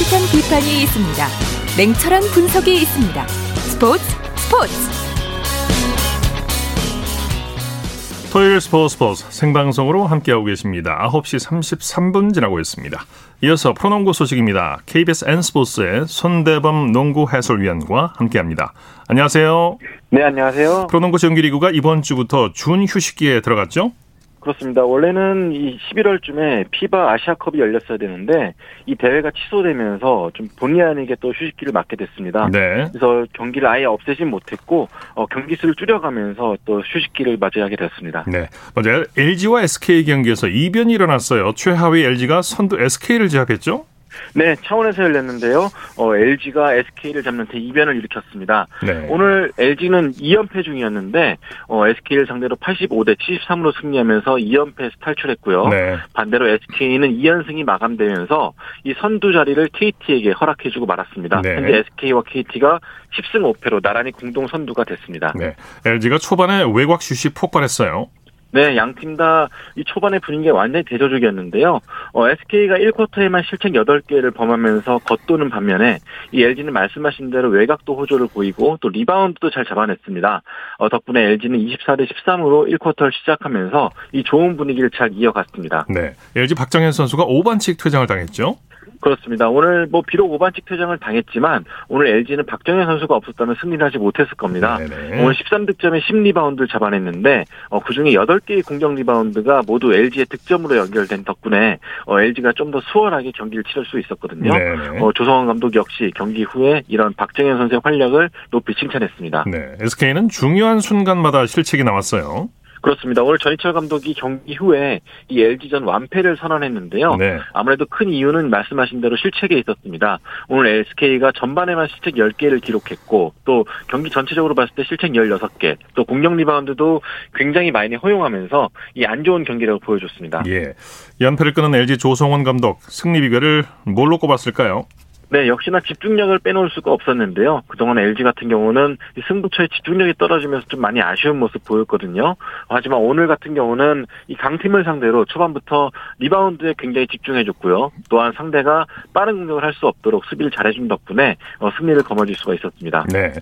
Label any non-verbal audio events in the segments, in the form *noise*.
따뜻한 비판이 있습니다. 냉철한 분석이 있습니다. 스포츠 스포츠 토요일 스포츠 스포츠 생방송으로 함께하고 계십니다. 9시 33분 지나고 있습니다. 이어서 프로농구 소식입니다. KBS N스포츠의 손대범 농구 해설위원과 함께합니다. 안녕하세요. 네, 안녕하세요. 프로농구 정규리그가 이번 주부터 준 휴식기에 들어갔죠? 그렇습니다. 원래는 이 11월쯤에 피바 아시아컵이 열렸어야 되는데 이 대회가 취소되면서 좀 본의 아니게 또 휴식기를 맞게 됐습니다. 네. 그래서 경기를 아예 없애진 못했고 어, 경기 수를 줄여가면서 또 휴식기를 맞이하게 됐습니다. 네. 먼저 LG와 SK 경기에서 이변이 일어났어요. 최하위 LG가 선두 SK를 제압했죠? 네, 차원에서 열렸는데요. 어, LG가 SK를 잡는 대이변을 일으켰습니다. 네. 오늘 LG는 2연패 중이었는데 어, SK를 상대로 85대 73으로 승리하면서 2연패에서 탈출했고요. 네. 반대로 SK는 2연승이 마감되면서 이 선두 자리를 KT에게 허락해주고 말았습니다. 네. 현재 SK와 KT가 10승 5패로 나란히 공동 선두가 됐습니다. 네. LG가 초반에 외곽 슛이 폭발했어요. 네, 양 팀 다 이 초반의 분위기가 완전히 대조적이었는데요. 어, SK가 1쿼터에만 실책 8개를 범하면서 겉도는 반면에 이 LG는 말씀하신 대로 외곽도 호조를 보이고 또 리바운드도 잘 잡아냈습니다. 어, 덕분에 LG는 24대 13으로 1쿼터를 시작하면서 이 좋은 분위기를 잘 이어갔습니다. 네. LG 박정현 선수가 5반칙 퇴장을 당했죠? 그렇습니다. 오늘 뭐 비록 5반칙 퇴장을 당했지만 오늘 LG는 박정현 선수가 없었다면 승리를 하지 못했을 겁니다. 네네. 오늘 13득점에 10리바운드를 잡아냈는데 어, 그중에 8개의 공격 리바운드가 모두 LG의 득점으로 연결된 덕분에 어, LG가 좀 더 수월하게 경기를 치를 수 있었거든요. 어, 조성원 감독 역시 경기 후에 이런 박정현 선수의 활약을 높이 칭찬했습니다. 네. SK는 중요한 순간마다 실책이 나왔어요. 그렇습니다. 오늘 전희철 감독이 경기 후에 이 LG전 완패를 선언했는데요. 네. 아무래도 큰 이유는 말씀하신 대로 실책에 있었습니다. 오늘 SK가 전반에만 실책 10개를 기록했고 또 경기 전체적으로 봤을 때 실책 16개 또 공격 리바운드도 굉장히 많이 허용하면서 이 안 좋은 경기력을 보여줬습니다. 예. 연패를 끄는 LG 조성원 감독 승리 비결을 뭘로 꼽았을까요? 네, 역시나 집중력을 빼놓을 수가 없었는데요. 그동안 LG 같은 경우는 이 승부처의 집중력이 떨어지면서 좀 많이 아쉬운 모습 보였거든요. 하지만 오늘 같은 경우는 이 강팀을 상대로 초반부터 리바운드에 굉장히 집중해줬고요. 또한 상대가 빠른 공격을 할 수 없도록 수비를 잘해준 덕분에 어, 승리를 거머쥘 수가 있었습니다. 네.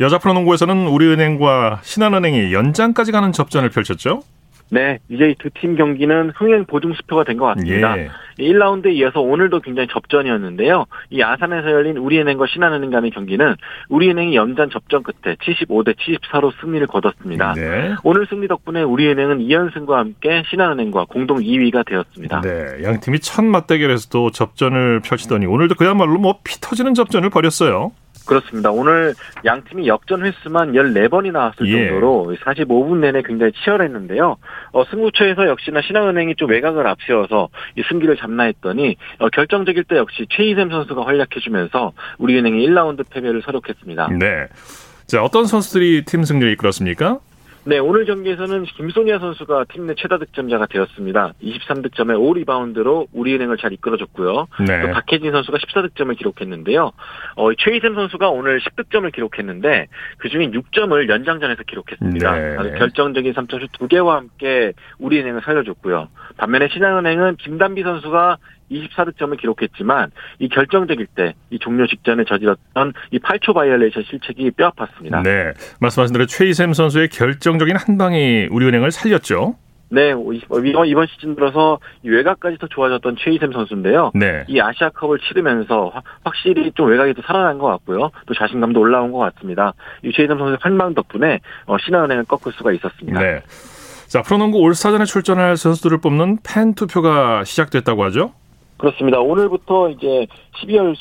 여자 프로농구에서는 우리은행과 신한은행이 연장까지 가는 접전을 펼쳤죠? 네, 이제 두팀 경기는 흥행 보증 수표가 된 것 같습니다. 예. 1라운드에 이어서 오늘도 굉장히 접전이었는데요. 이 아산에서 열린 우리은행과 신한은행 간의 경기는 우리은행이 연장 접전 끝에 75대 74로 승리를 거뒀습니다. 네. 오늘 승리 덕분에 우리은행은 2연승과 함께 신한은행과 공동 2위가 되었습니다. 네. 양 팀이 첫 맞대결에서도 접전을 펼치더니 오늘도 그야말로 뭐 피 터지는 접전을 벌였어요. 그렇습니다. 오늘 양 팀이 역전 횟수만 14번이 나왔을 예. 정도로 45분 내내 굉장히 치열했는데요. 어, 승부처에서 역시나 신한은행이 좀 외곽을 앞세워서 이 승기를 잡나 했더니 어, 결정적일 때 역시 최희샘 선수가 활약해주면서 우리은행이 1라운드 패배를 서력했습니다. 네. 자, 어떤 선수들이 팀 승리를 이끌었습니까? 네, 오늘 경기에서는 김소니아 선수가 팀 내 최다 득점자가 되었습니다. 23득점에 5리바운드로 우리은행을 잘 이끌어줬고요. 또 네. 박혜진 선수가 14득점을 기록했는데요. 어, 최희샘 선수가 오늘 10득점을 기록했는데 그중에 6점을 연장전에서 기록했습니다. 네. 아주 결정적인 3점슛 2개와 함께 우리은행을 살려줬고요. 반면에 신한은행은 김단비 선수가 24득점을 기록했지만 이 결정적일 때 이 종료 직전에 저질렀던 이 8초 바이올레이션 실책이 뼈 아팠습니다. 네. 말씀하신 대로 최이샘 선수의 결정적인 한 방이 우리은행을 살렸죠. 네, 이번, 이번 시즌 들어서 이 외곽까지 더 좋아졌던 최이샘 선수인데요. 네. 이 아시아컵을 치르면서 화- 확실히 좀 외곽이 더 살아난 것 같고요. 또 자신감도 올라온 것 같습니다. 이 최이샘 선수의 활약 덕분에 어, 신한은행을 꺾을 수가 있었습니다. 네. 자, 프로농구 올스타전에 출전할 선수들을 뽑는 팬 투표가 시작됐다고 하죠? 그렇습니다. 오늘부터 이제 12월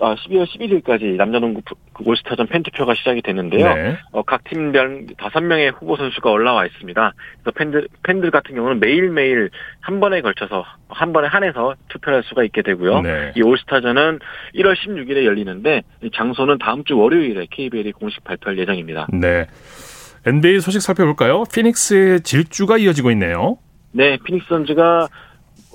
아, 12월 11일까지 남자농구 올스타전 팬투표가 시작이 되는데요. 네. 어, 각 팀별 다섯 명의 후보 선수가 올라와 있습니다. 그래서 팬들 팬들 같은 경우는 매일 매일 한 번에 걸쳐서 한 번에 한해서 투표할 수가 있게 되고요. 네. 이 올스타전은 1월 16일에 열리는데 이 장소는 다음 주 월요일에 KBL이 공식 발표할 예정입니다. 네. NBA 소식 살펴볼까요? 피닉스의 질주가 이어지고 있네요. 네, 피닉스 선즈가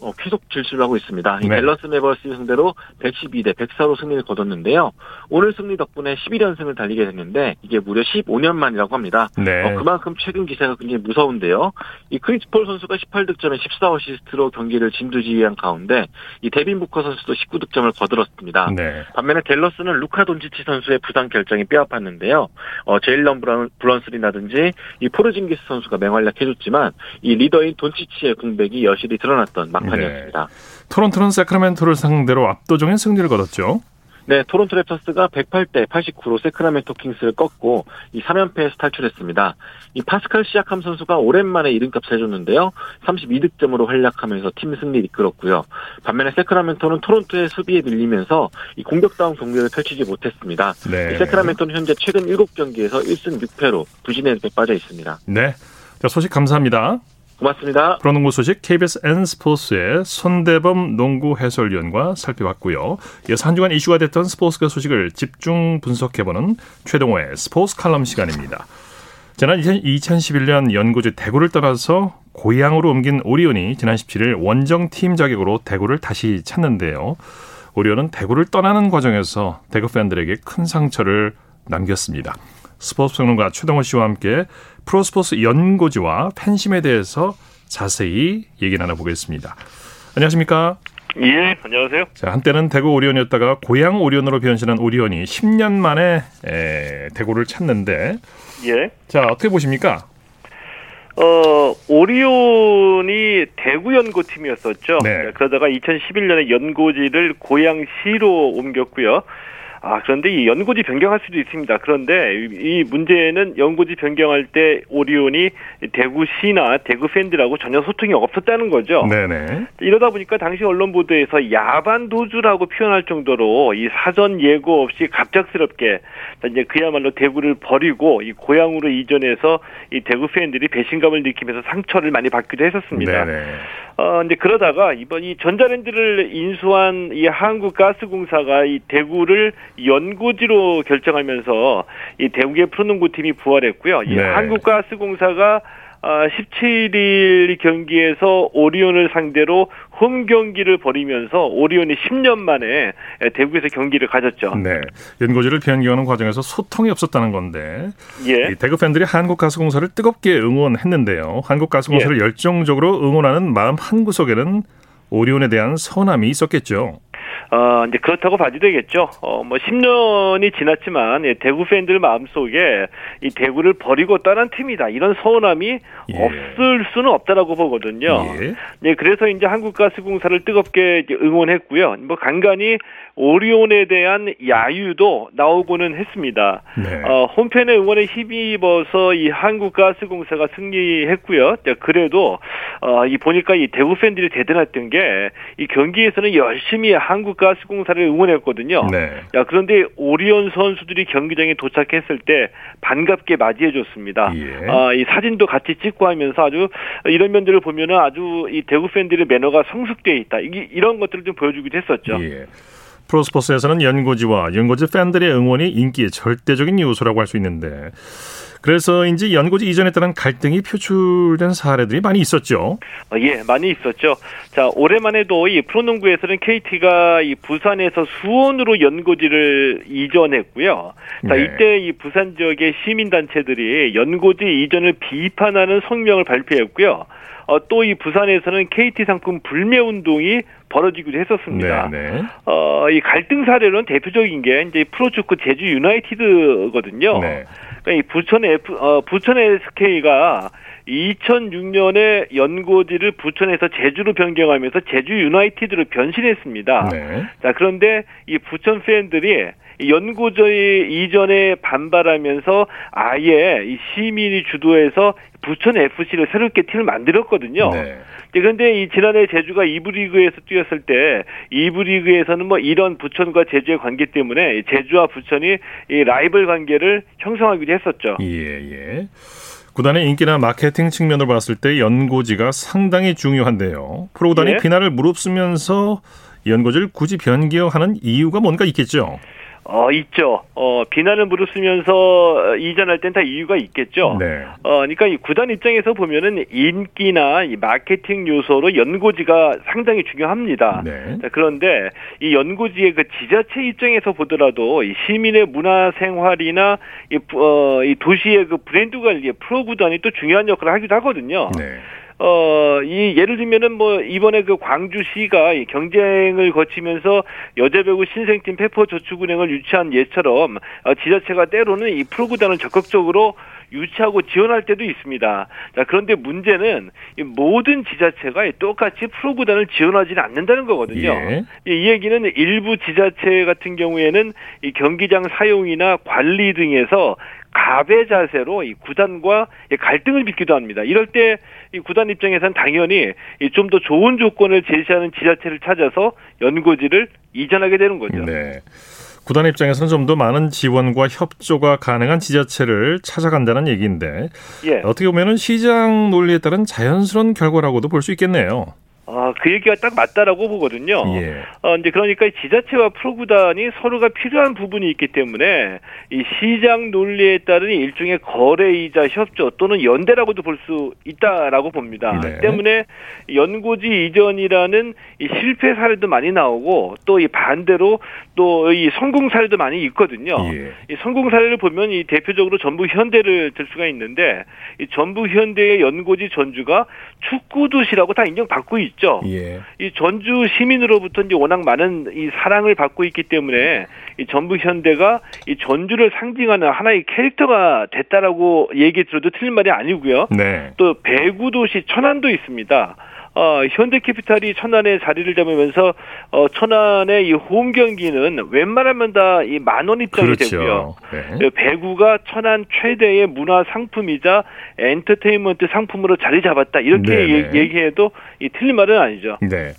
어, 계속 질주를 하고 있습니다. 이 네. 댈러스 매버릭스 상대로 112대 104로 승리를 거뒀는데요. 오늘 승리 덕분에 11연승을 달리게 됐는데 이게 무려 15년 만이라고 합니다. 네. 어, 그만큼 최근 기세가 굉장히 무서운데요. 이 크리스 폴 선수가 18득점에 14어시스트로 경기를 진두지휘한 가운데 이 데빈 부커 선수도 19득점을 거들었습니다. 네. 반면에 댈러스는 루카 돈치치 선수의 부상 결장이 뼈아팠는데요. 어, 제일런 브라운, 브런슨이라든지 이 포르징기스 선수가 맹활약해줬지만 이 리더인 돈치치의 공백이 여실히 드러났던 막판 이었습니다. 토론토는 세크라멘토를 상대로 압도적인 승리를 거뒀죠. 네, 토론토 랩터스가 108대 89로 세크라멘토 킹스를 꺾고 이 3연패에서 탈출했습니다. 이 파스칼 시아캄 선수가 오랜만에 이름값을 해줬는데요. 32득점으로 활약하면서 팀 승리를 이끌었고요. 반면에 세크라멘토는 토론토의 수비에 밀리면서 이 공격다운 경기를 펼치지 못했습니다. 네. 이 세크라멘토는 현재 최근 7경기에서 1승 6패로 부진에 빠져 있습니다. 네. 자, 소식 감사합니다. 고맙습니다. 프로농구 소식 KBS N 스포츠의 손대범 농구 해설위원과 살펴봤고요. 이어서 한 주간 이슈가 됐던 스포츠계 소식을 집중 분석해보는 최동호의 스포츠 칼럼 시간입니다. 지난 2011년 연고지 대구를 떠나서 고향으로 옮긴 오리온이 지난 17일 원정팀 자격으로 대구를 다시 찾는데요. 오리온은 대구를 떠나는 과정에서 대구 팬들에게 큰 상처를 남겼습니다. 스포츠 평론가 최동호 씨와 함께 프로스포츠 연고지와 팬심에 대해서 자세히 얘기 나눠보겠습니다. 안녕하십니까? 예, 안녕하세요. 자, 한때는 대구 오리온이었다가 고향 오리온으로 변신한 오리온이 10년 만에 에, 대구를 찾는데 예. 자, 어떻게 보십니까? 어, 오리온이 대구 연고팀이었었죠. 네. 그러다가 2011년에 연고지를 고양시로 옮겼고요. 아, 그런데 이 연고지 변경할 수도 있습니다. 그런데 이, 이 문제는 연고지 변경할 때 오리온이 대구시나 대구 팬들하고 전혀 소통이 없었다는 거죠. 네네. 이러다 보니까 당시 언론 보도에서 야반 도주라고 표현할 정도로 이 사전 예고 없이 갑작스럽게 이제 그야말로 대구를 버리고 이 고향으로 이전해서 이 대구 팬들이 배신감을 느끼면서 상처를 많이 받기도 했었습니다. 네네. 어, 근데 그러다가 이번 이 전자랜드를 인수한 이 한국가스공사가 이 대구를 연고지로 결정하면서 이 대구의 프로농구 팀이 부활했고요. 이 네. 한국가스공사가 아, 17일 경기에서 오리온을 상대로 홈 경기를 벌이면서 오리온이 10년 만에 대구에서 경기를 가졌죠. 네. 연고지를 변경하는 과정에서 소통이 없었다는 건데 예. 이 대구 팬들이 한국가스공사를 뜨겁게 응원했는데요. 한국가스공사를 열정적으로 응원하는 마음 한 구석에는 오리온에 대한 서운함이 있었겠죠. 어, 이제 그렇다고 봐도 되겠죠. 어, 뭐 10년이 지났지만 예, 대구 팬들 마음속에 이 대구를 버리고 떠난 팀이다. 이런 서운함이 예. 없을 수는 없다라고 보거든요. 예. 네, 그래서 이제 한국가스공사를 뜨겁게 응원했고요. 뭐 간간히 오리온에 대한 야유도 나오고는 했습니다. 네. 어, 홈팬의 응원에 힘입어서 이 한국가스공사가 승리했고요. 자, 그래도 어, 이 보니까 이 대구 팬들이 대단했던 게 이 경기에서는 열심히 한국 가스공사를 응원했거든요. 네. 야, 그런데 오리온 선수들이 경기장에 도착했을 때 반갑게 맞이해줬습니다. 예. 아, 이 사진도 같이 찍고 하면서 아주 이런 면들을 보면은 아주 이 대구 팬들의 매너가 성숙되어 있다. 이게 이런 것들을 좀 보여주기도 했었죠. 예. 프로스포츠에서는 연고지와 연고지 팬들의 응원이 인기의 절대적인 요소라고 할 수 있는데 그래서인지 연고지 이전에 따른 갈등이 표출된 사례들이 많이 있었죠. 어, 예, 많이 있었죠. 자, 올해만 해도 이 프로농구에서는 KT가 이 부산에서 수원으로 연고지를 이전했고요. 자, 네. 이때 이 부산 지역의 시민단체들이 연고지 이전을 비판하는 성명을 발표했고요. 어, 또 이 부산에서는 KT 상품 불매 운동이 벌어지기도 했었습니다. 네, 네. 어, 이 갈등 사례로는 대표적인 게 이제 프로축구 제주 유나이티드거든요. 네. 그러니까 이 부천 F, 어, 부천 SK가 2006년에 연고지를 부천에서 제주로 변경하면서 제주 유나이티드로 변신했습니다. 네. 자, 그런데 이 부천 팬들이 이 연고지 이전에 반발하면서 아예 이 시민이 주도해서 부천 FC를 새롭게 팀을 만들었거든요. 네. 그런데 이 지난해 제주가 2부 리그에서 뛰었을 때 2부 리그에서는 뭐 이런 부천과 제주의 관계 때문에 제주와 부천이 이 라이벌 관계를 형성하기도 했었죠. 예, 예. 구단의 인기나 마케팅 측면으로 봤을 때 연고지가 상당히 중요한데요. 프로구단이 예. 비난을 무릅쓰면서 연고지를 굳이 변경하는 이유가 뭔가 있겠죠. 어, 있죠. 어, 비난을 무릅쓰면서 이전할 땐 다 이유가 있겠죠. 네. 어, 그러니까 이 구단 입장에서 보면은 인기나 이 마케팅 요소로 연고지가 상당히 중요합니다. 네. 자, 그런데 이 연고지의 그 지자체 입장에서 보더라도 이 시민의 문화 생활이나 이, 어, 이 도시의 그 브랜드 관리에 프로 구단이 또 중요한 역할을 하기도 하거든요. 네. 어, 이, 예를 들면은 뭐, 이번에 그 광주시가 이 경쟁을 거치면서 여자배구 신생팀 페퍼저축은행을 유치한 예처럼 어, 지자체가 때로는 이 프로구단을 적극적으로 유치하고 지원할 때도 있습니다. 자, 그런데 문제는 이 모든 지자체가 똑같이 프로구단을 지원하지는 않는다는 거거든요. 예. 이, 이 얘기는 일부 지자체 같은 경우에는 이 경기장 사용이나 관리 등에서 가배 자세로 이 구단과 이 갈등을 빚기도 합니다. 이럴 때이 구단 입장에서는 당연히 좀 더 좋은 조건을 제시하는 지자체를 찾아서 연고지를 이전하게 되는 거죠. 네. 구단 입장에서는 좀 더 많은 지원과 협조가 가능한 지자체를 찾아간다는 얘기인데 예. 어떻게 보면은 시장 논리에 따른 자연스러운 결과라고도 볼 수 있겠네요. 아, 그 얘기가 딱 맞다라고 보거든요. 예. 어, 이제 그러니까 지자체와 프로구단이 서로가 필요한 부분이 있기 때문에 이 시장 논리에 따른 일종의 거래이자 협조 또는 연대라고도 볼 수 있다라고 봅니다. 네. 때문에 연고지 이전이라는 이 실패 사례도 많이 나오고 또 이 반대로 또 이 성공 사례도 많이 있거든요. 예. 이 성공 사례를 보면 이 대표적으로 전북 현대를 들 수가 있는데 이 전북 현대의 연고지 전주가 축구 도시라고 다 인정받고 있죠. 예. 이 전주 시민으로부터 이제 워낙 많은 이 사랑을 받고 있기 때문에 이 전북 현대가 이 전주를 상징하는 하나의 캐릭터가 됐다라고 얘기 들어도 틀린 말이 아니고요. 네. 또 배구 도시 천안도 있습니다. 어, 현대캐피탈이 천안에 자리를 잡으면서 어, 천안의 이 홈 경기는 웬만하면 다 이 만원 입장이 되고요. 그렇죠. 네. 그 배구가 천안 최대의 문화 상품이자 엔터테인먼트 상품으로 자리 잡았다 이렇게. 얘- 얘기해도 이 틀린 말은 아니죠. 네.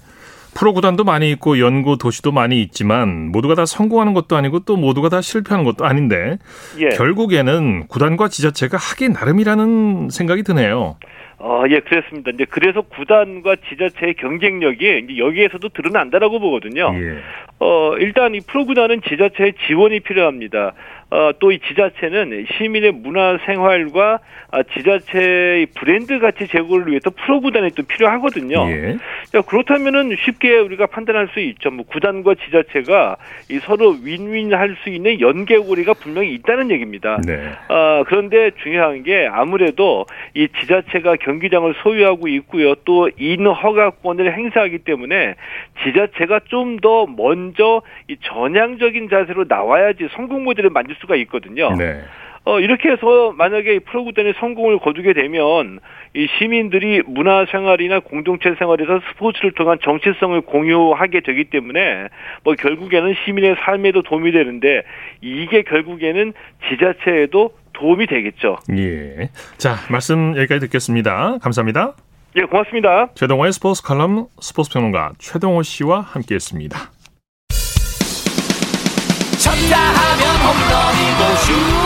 프로 구단도 많이 있고 연고 도시도 많이 있지만 모두가 다 성공하는 것도 아니고 또 모두가 다 실패하는 것도 아닌데 예. 결국에는 구단과 지자체가 하기 나름이라는 생각이 드네요. 어, 예, 그렇습니다. 이제 그래서 구단과 지자체의 경쟁력이 이제 여기에서도 드러난다라고 보거든요. 예. 어, 일단 이 프로구단은 지자체의 지원이 필요합니다. 어, 또 이 지자체는 시민의 문화 생활과 아, 지자체의 브랜드 가치 제고를 위해서 프로구단이 또 필요하거든요. 예. 자, 그렇다면은 쉽게 우리가 판단할 수 있죠. 뭐 구단과 지자체가 이 서로 윈윈할 수 있는 연계고리가 분명히 있다는 얘기입니다. 네. 아, 그런데 중요한 게 아무래도 이 지자체가 경기장을 소유하고 있고요. 또 인허가권을 행사하기 때문에 지자체가 좀 더 먼저 이 전향적인 자세로 나와야지 성공 모델을 만들 수가 있거든요. 네. 어, 이렇게 해서 만약에 이 프로구단이 성공을 거두게 되면 이 시민들이 문화생활이나 공동체 생활에서 스포츠를 통한 정체성을 공유하게 되기 때문에 뭐 결국에는 시민의 삶에도 도움이 되는데 이게 결국에는 지자체에도 도움이 되겠죠. 예. 자, 말씀 여기까지 듣겠습니다. 감사합니다. 예, 고맙습니다. 최동호의 스포츠 칼럼 스포츠 평론가 최동호 씨와 함께했습니다. 쳤다 하면 홈런이고 슛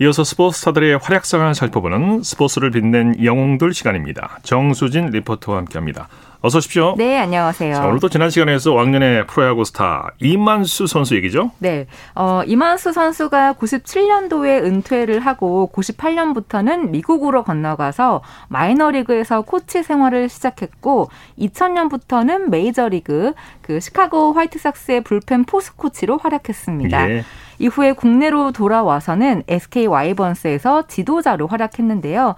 이어서 스포츠 스타들의 활약상을 살펴보는 스포츠를 빛낸 영웅들 시간입니다. 정수진 리포터와 함께합니다. 어서 오십시오. 네, 안녕하세요. 자, 오늘도 지난 시간에서 왕년의 프로야구 스타 이만수 선수 얘기죠? 네, 어, 이만수 선수가 97년도에 은퇴를 하고 98년부터는 미국으로 건너가서 마이너리그에서 코치 생활을 시작했고 2000년부터는 메이저리그 그 시카고 화이트삭스의 불펜 포스 코치로 활약했습니다. 예. 이후에 국내로 돌아와서는 SK 와이번스에서 지도자로 활약했는데요.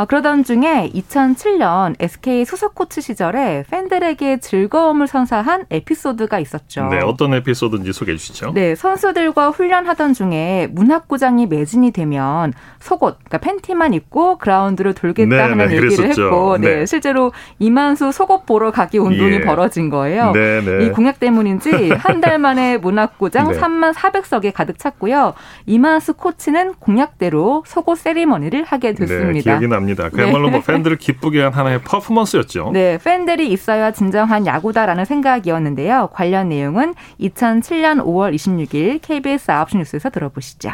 아, 그러던 중에 2007년 SK 수석 코치 시절에 팬들에게 즐거움을 선사한 에피소드가 있었죠. 네, 어떤 에피소드인지 소개해 주시죠. 네, 선수들과 훈련하던 중에 문학구장이 매진이 되면 속옷, 그러니까 팬티만 입고 그라운드를 돌겠다 네, 하는 네, 얘기를 그랬었죠. 했고, 네, 네. 실제로 이만수 속옷 보러 가기 운동이 예. 벌어진 거예요. 네, 네. 이 공약 때문인지 한 달 만에 *laughs* 문학구장 네. 3만 400석에 가득 찼고요. 이만수 코치는 공약대로 속옷 세리머니를 하게 네, 됐습니다. 기억이 납니다. 그야말로 뭐 팬들을 기쁘게 한 하나의 퍼포먼스였죠. 네, 팬들이 있어야 진정한 야구다라는 생각이었는데요. 관련 내용은 2007년 5월 26일 KBS 9시 뉴스에서 들어보시죠.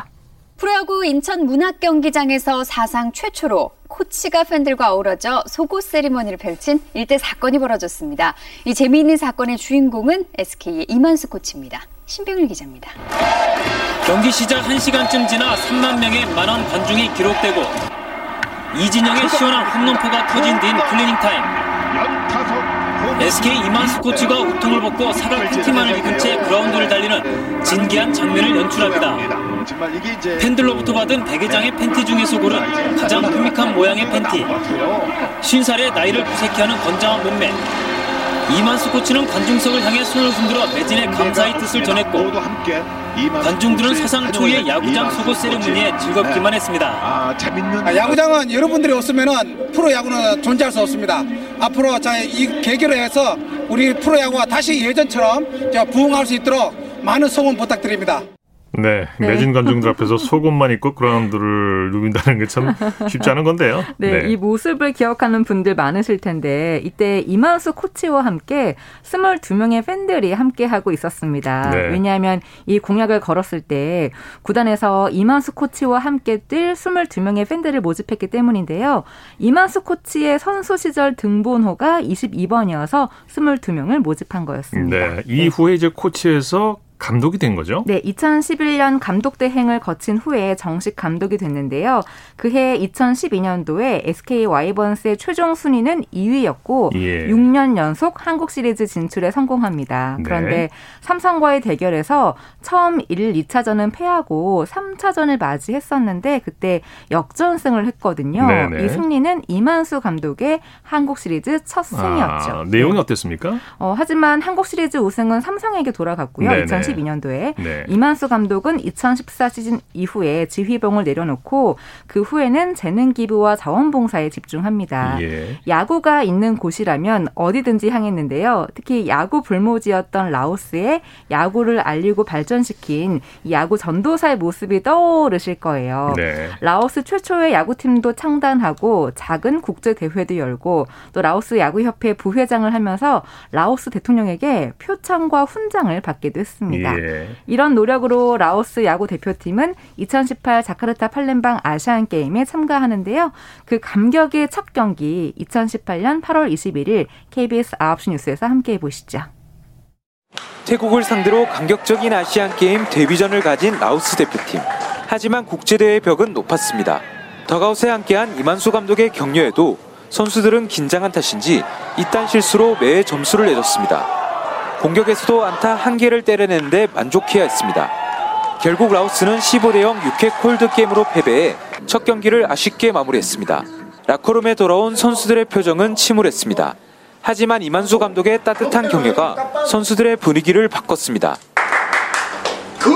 프로야구 인천 문학경기장에서 사상 최초로 코치가 팬들과 어우러져 속옷 세리머니를 펼친 일대 사건이 벌어졌습니다. 이 재미있는 사건의 주인공은 SK의 이만수 코치입니다. 신병일 기자입니다. 경기 시작 1시간쯤 지나 3만 명의 만원 관중이 기록되고 이진영의 시원한 홈런포가 터진 뒤인 클리닝 타임. SK 이만수 코치가 웃통을 벗고 사각 팬티만을 입은 채 그라운드를 달리는 진기한 장면을 연출합니다. 팬들로부터 받은 백여 장의 팬티 중에서 고른 가장 코믹한 모양의 팬티. 50살의 나이를 부색케 하는 건장한 몸매. 이만수 코치는 관중석을 향해 손을 흔들어 매진의 감사의 뜻을 전했고 관중들은 사상 초유의 야구장 속옷 세레모니에 즐겁기만 했습니다. 아, 야구장은 여러분들이 없으면은 프로야구는 존재할 수 없습니다. 앞으로 자, 이 계기로 해서 우리 프로야구가 다시 예전처럼 자, 부흥할 수 있도록 많은 소원 부탁드립니다. 네, 네. 매진 관중들 앞에서 속옷만 입고 그라운드를 누빈다는 게 참 쉽지 않은 건데요. *laughs* 네, 이 모습을 기억하는 분들 많으실 텐데 이때 이만수 코치와 함께 22명의 팬들이 함께 하고 있었습니다. 네. 왜냐하면 이 공약을 걸었을 때 구단에서 이만수 코치와 함께 뛸 22명의 팬들을 모집했기 때문인데요. 이만수 코치의 선수 시절 등본호가 22번이어서 22명을 모집한 거였습니다. 네, 이후에 이제 코치에서 감독이 된 거죠. 네, 2011년 감독 대행을 거친 후에 정식 감독이 됐는데요. 그해 2012년도에 SK 와이번스의 최종 순위는 2위였고 예. 6년 연속 한국 시리즈 진출에 성공합니다. 네. 그런데 삼성과의 대결에서 처음 1, 2차전은 패하고 3차전을 맞이했었는데 그때 역전승을 했거든요. 네네. 이 승리는 이만수 감독의 한국 시리즈 첫 승이었죠. 아, 내용이 어땠습니까? 어, 하지만 한국 시리즈 우승은 삼성에게 돌아갔고요. 네네. 2012년도에 네. 이만수 감독은 2014 시즌 이후에 지휘봉을 내려놓고 그 후에는 재능 기부와 자원봉사에 집중합니다. 예. 야구가 있는 곳이라면 어디든지 향했는데요. 특히 야구 불모지였던 라오스에 야구를 알리고 발전시킨 이 야구 전도사의 모습이 떠오르실 거예요. 네. 라오스 최초의 야구팀도 창단하고 작은 국제 대회도 열고 또 라오스 야구협회 부회장을 하면서 라오스 대통령에게 표창과 훈장을 받기도 했습니다. 예. 이런 노력으로 라오스 야구 대표팀은 2018 자카르타 팔렘방 아시안 게임에 참가하는데요. 그 감격의 첫 경기 2018년 8월 21일 KBS 9시 뉴스에서 함께 보시죠. 태국을 상대로 감격적인 아시안 게임 데뷔전을 가진 라오스 대표팀. 하지만 국제대회 벽은 높았습니다. 더그아웃에 함께한 이만수 감독의 격려에도 선수들은 긴장한 탓인지 잇단 실수로 매회 점수를 내줬습니다. 공격에서도 안타 한 개를 때려내는데 만족해야 했습니다. 결국 라오스는 15대 0 6회 콜드 게임으로 패배해 첫 경기를 아쉽게 마무리했습니다. 라커룸에 돌아온 선수들의 표정은 침울했습니다. 하지만 이만수 감독의 따뜻한 격려가 선수들의 분위기를 바꿨습니다. Good!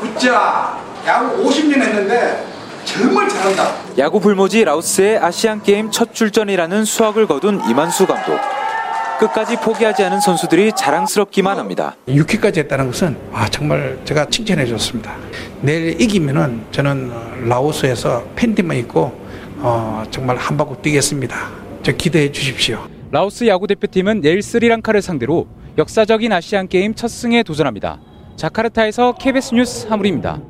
Good job! 야구 50년 했는데 정말 잘한다. 야구 불모지 라오스의 아시안 게임 첫 출전이라는 수확을 거둔 이만수 감독. 끝까지 포기하지 않은 선수들이 자랑스럽기만 합니다. 6회까지 했다는 것은 아, 정말 제가 칭찬해 줬습니다. 내일 이기면은 저는 어, 라오스에서 팬티만 입고 어, 정말 한 바퀴 뛰겠습니다. 저 기대해 주십시오. 라오스 야구 대표팀은 내일 스리랑카를 상대로 역사적인 아시안 게임 첫 승에 도전합니다. 자카르타에서 KBS 뉴스 하무림입니다.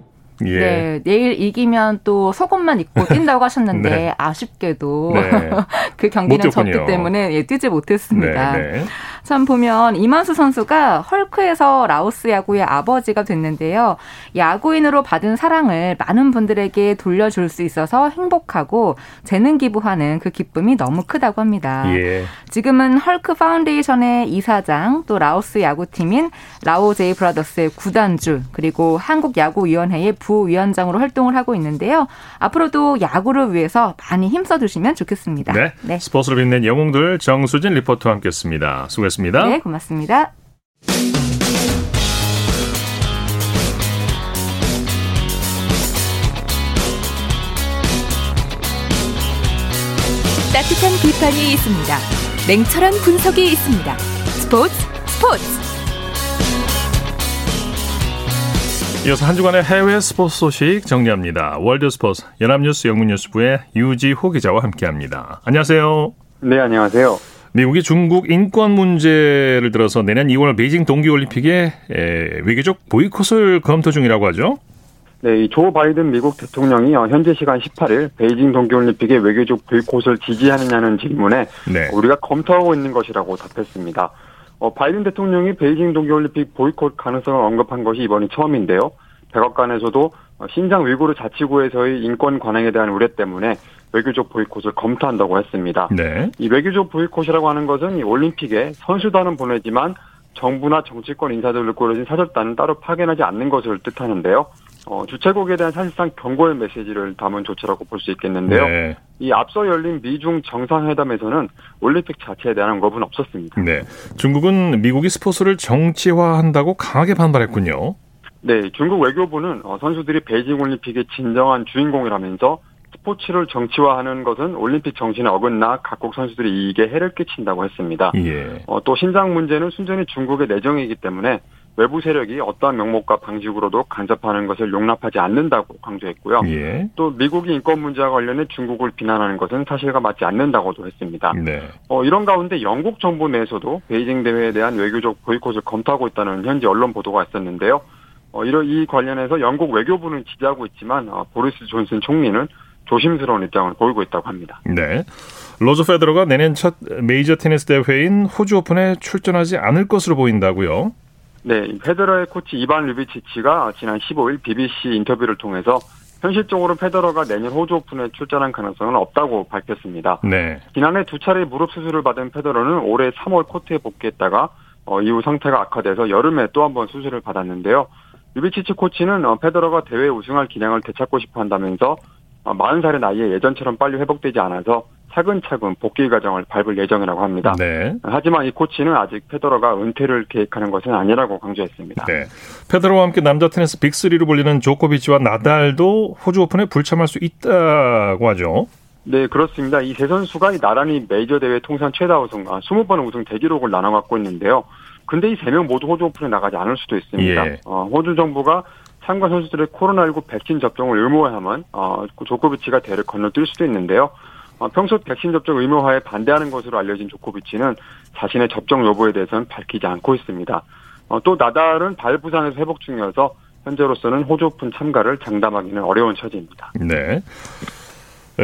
예. 네, 내일 이기면 또 속옷만 입고 *laughs* 뛴다고 하셨는데 네. 아쉽게도 네. *laughs* 그 경기는. 졌기 때문에 예, 뛰지 못했습니다. 네, 네. 참 보면 이만수 선수가 헐크에서 라오스 야구의 아버지가 됐는데요. 야구인으로 받은 사랑을 많은 분들에게 돌려줄 수 있어서 행복하고 재능 기부하는 그 기쁨이 너무 크다고 합니다. 예. 지금은 헐크 파운데이션의 이사장 또 라오스 야구팀인 라오 제이 브라더스의 구단주 그리고 한국 야구위원회의 부위원장으로 활동을 하고 있는데요. 앞으로도 야구를 위해서 많이 힘써 주시면 좋겠습니다. 네. 스포츠를 빛낸 영웅들 정수진 리포터와 함께했습니다. 수고했습니다. 네, 고맙습니다. 따뜻한 비판이 있습니다. 냉철한 분석이 있습니다. 스포츠 스포츠 이어서 한 주간의 해외 스포츠 소식 정리합니다. 월드 스포츠 연합뉴스 영문뉴스부의 유지호 기자와 함께합니다. 안녕하세요. 네, 안녕하세요. 미국이 중국 인권 문제를 들어서 내년 2월 베이징 동계올림픽에 외교적 보이콧을 검토 중이라고 하죠. 네, 이조 바이든 미국 대통령이 현재 시간 18일 베이징 동계올림픽의 외교적 보이콧을 지지하느냐는 질문에 네. 우리가 검토하고 있는 것이라고 답했습니다. 어, 바이든 대통령이 베이징 동계올림픽 보이콧 가능성을 언급한 것이 이번이 처음인데요. 백악관에서도 신장 위구르 자치구에서의 인권 관행에 대한 우려 때문에 외교적 보이콧을 검토한다고 했습니다. 네. 이 외교적 보이콧이라고 하는 것은 이 올림픽에 선수단은 보내지만 정부나 정치권 인사들을 꾸려진 사절단은 따로 파견하지 않는 것을 뜻하는데요. 어, 주최국에 대한 사실상 경고의 메시지를 담은 조치라고 볼 수 있겠는데요. 네. 이 앞서 열린 미중 정상회담에서는 올림픽 자체에 대한 언급은 없었습니다. 네. 중국은 미국이 스포츠를 정치화한다고 강하게 반발했군요. 네, 중국 외교부는 어, 선수들이 베이징 올림픽의 진정한 주인공이라면서 스포츠를 정치화하는 것은 올림픽 정신에 어긋나 각국 선수들이 이익에 해를 끼친다고 했습니다. 예. 어, 또 신장 문제는 순전히 중국의 내정이기 때문에 외부 세력이 어떠한 명목과 방식으로도 간섭하는 것을 용납하지 않는다고 강조했고요. 예. 또 미국이 인권 문제와 관련해 중국을 비난하는 것은 사실과 맞지 않는다고도 했습니다. 네. 어, 이런 가운데 영국 정부 내에서도 베이징 대회에 대한 외교적 보이콧을 검토하고 있다는 현지 언론 보도가 있었는데요. 어, 이러, 이 관련해서 영국 외교부는 지지하고 있지만 어, 보리스 존슨 총리는 조심스러운 입장을 보이고 있다고 합니다. 네. 로저 페더러가 내년 첫 메이저 테니스 대회인 호주 오픈에 출전하지 않을 것으로 보인다고요. 네, 페더러의 코치 이반 류비치치가 지난 15일 BBC 인터뷰를 통해서 현실적으로 페더러가 내년 호주 오픈에 출전할 가능성은 없다고 밝혔습니다. 네. 지난해 두 차례 무릎 수술을 받은 페더러는 올해 3월 코트에 복귀했다가 어, 이후 상태가 악화돼서 여름에 또 한 번 수술을 받았는데요. 류비치치 코치는 어, 페더러가 대회 우승할 기량을 되찾고 싶어 한다면서 어, 40살의 나이에 예전처럼 빨리 회복되지 않아서 차근차근 복귀 과정을 밟을 예정이라고 합니다. 네. 하지만 이 코치는 아직 페더러가 은퇴를 계획하는 것은 아니라고 강조했습니다. 네. 페더러와 함께 남자 테니스 빅3로 불리는 조코비치와 나달도 호주 오픈에 불참할 수 있다고 하죠. 네, 그렇습니다. 이 세 선수가 나란히 메이저 대회 통산 최다 우승, 아, 20번 우승 대기록을 나눠 갖고 있는데요. 근데 이 세 명 모두 호주 오픈에 나가지 않을 수도 있습니다. 예. 어, 호주 정부가 참가 선수들의 코로나19 백신 접종을 의무화하면 어, 조코비치가 대회를 건너뛸 수도 있는데요. 어, 평소 백신 접종 의무화에 반대하는 것으로 알려진 조코비치는 자신의 접종 여부에 대해서는 밝히지 않고 있습니다. 어, 또 나달은 발 부상에서 회복 중이어서 현재로서는 호주 오픈 참가를 장담하기는 어려운 처지입니다. 네.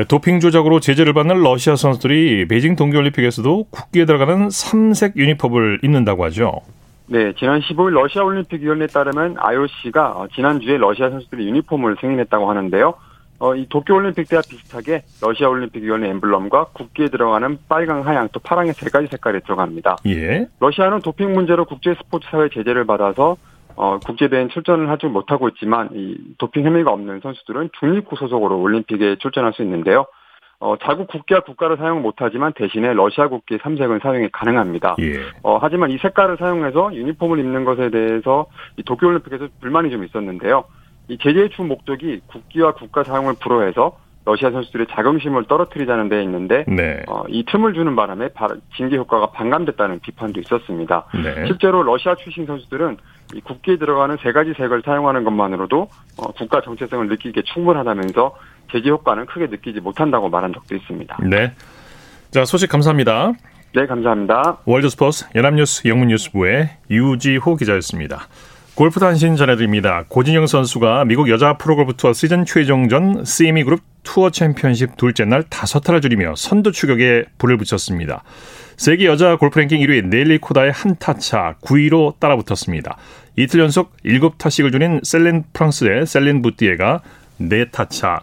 도핑 조작으로 제재를 받는 러시아 선수들이 베이징 동계올림픽에서도 국기에 들어가는 삼색 유니폼을 입는다고 하죠. 네, 지난 15일 러시아 올림픽 위원회에 따르면 IOC가 지난주에 러시아 선수들이 유니폼을 승인했다고 하는데요. 어, 이 도쿄 올림픽 때와 비슷하게 러시아 올림픽 위원회 엠블럼과 국기에 들어가는 빨강, 하양, 또 파랑의 세 가지 색깔이 들어갑니다. 예. 러시아는 도핑 문제로 국제 스포츠 사회 제재를 받아서 어, 국제대회에 출전을 하지 못하고 있지만 이 도핑 혐의가 없는 선수들은 중립국 소속으로 올림픽에 출전할 수 있는데요. 어, 자국 국기와 국가를 사용 못하지만 대신에 러시아 국기 3색은 사용이 가능합니다. 예. 어, 하지만 이 색깔을 사용해서 유니폼을 입는 것에 대해서 이 도쿄올림픽에서 불만이 좀 있었는데요. 이 제재의 주 목적이 국기와 국가 사용을 불허해서 러시아 선수들의 자긍심을 떨어뜨리자는 데 있는데 네. 어, 이 틈을 주는 바람에 징계 효과가 반감됐다는 비판도 있었습니다. 네. 실제로 러시아 출신 선수들은 이 국기에 들어가는 세 가지 색을 사용하는 것만으로도 어, 국가 정체성을 느끼기에 충분하다면서 제재 효과는 크게 느끼지 못한다고 말한 적도 있습니다. 네. 자, 소식 감사합니다. 네, 감사합니다. 월드스포츠 연합뉴스 영문뉴스부의 유지호 기자였습니다. 골프 단신 전해드립니다. 고진영 선수가 미국 여자 프로골프 투어 시즌 최종전 CME 그룹 투어 챔피언십 둘째 날 다섯 타를 줄이며 선두 추격에 불을 붙였습니다. 세계 여자 골프 랭킹 1위 넬리 코다의 한 타차 9위로 따라붙었습니다. 이틀 연속 7타씩을 줄인 셀린 프랑스의 셀린 부띠에가 4타차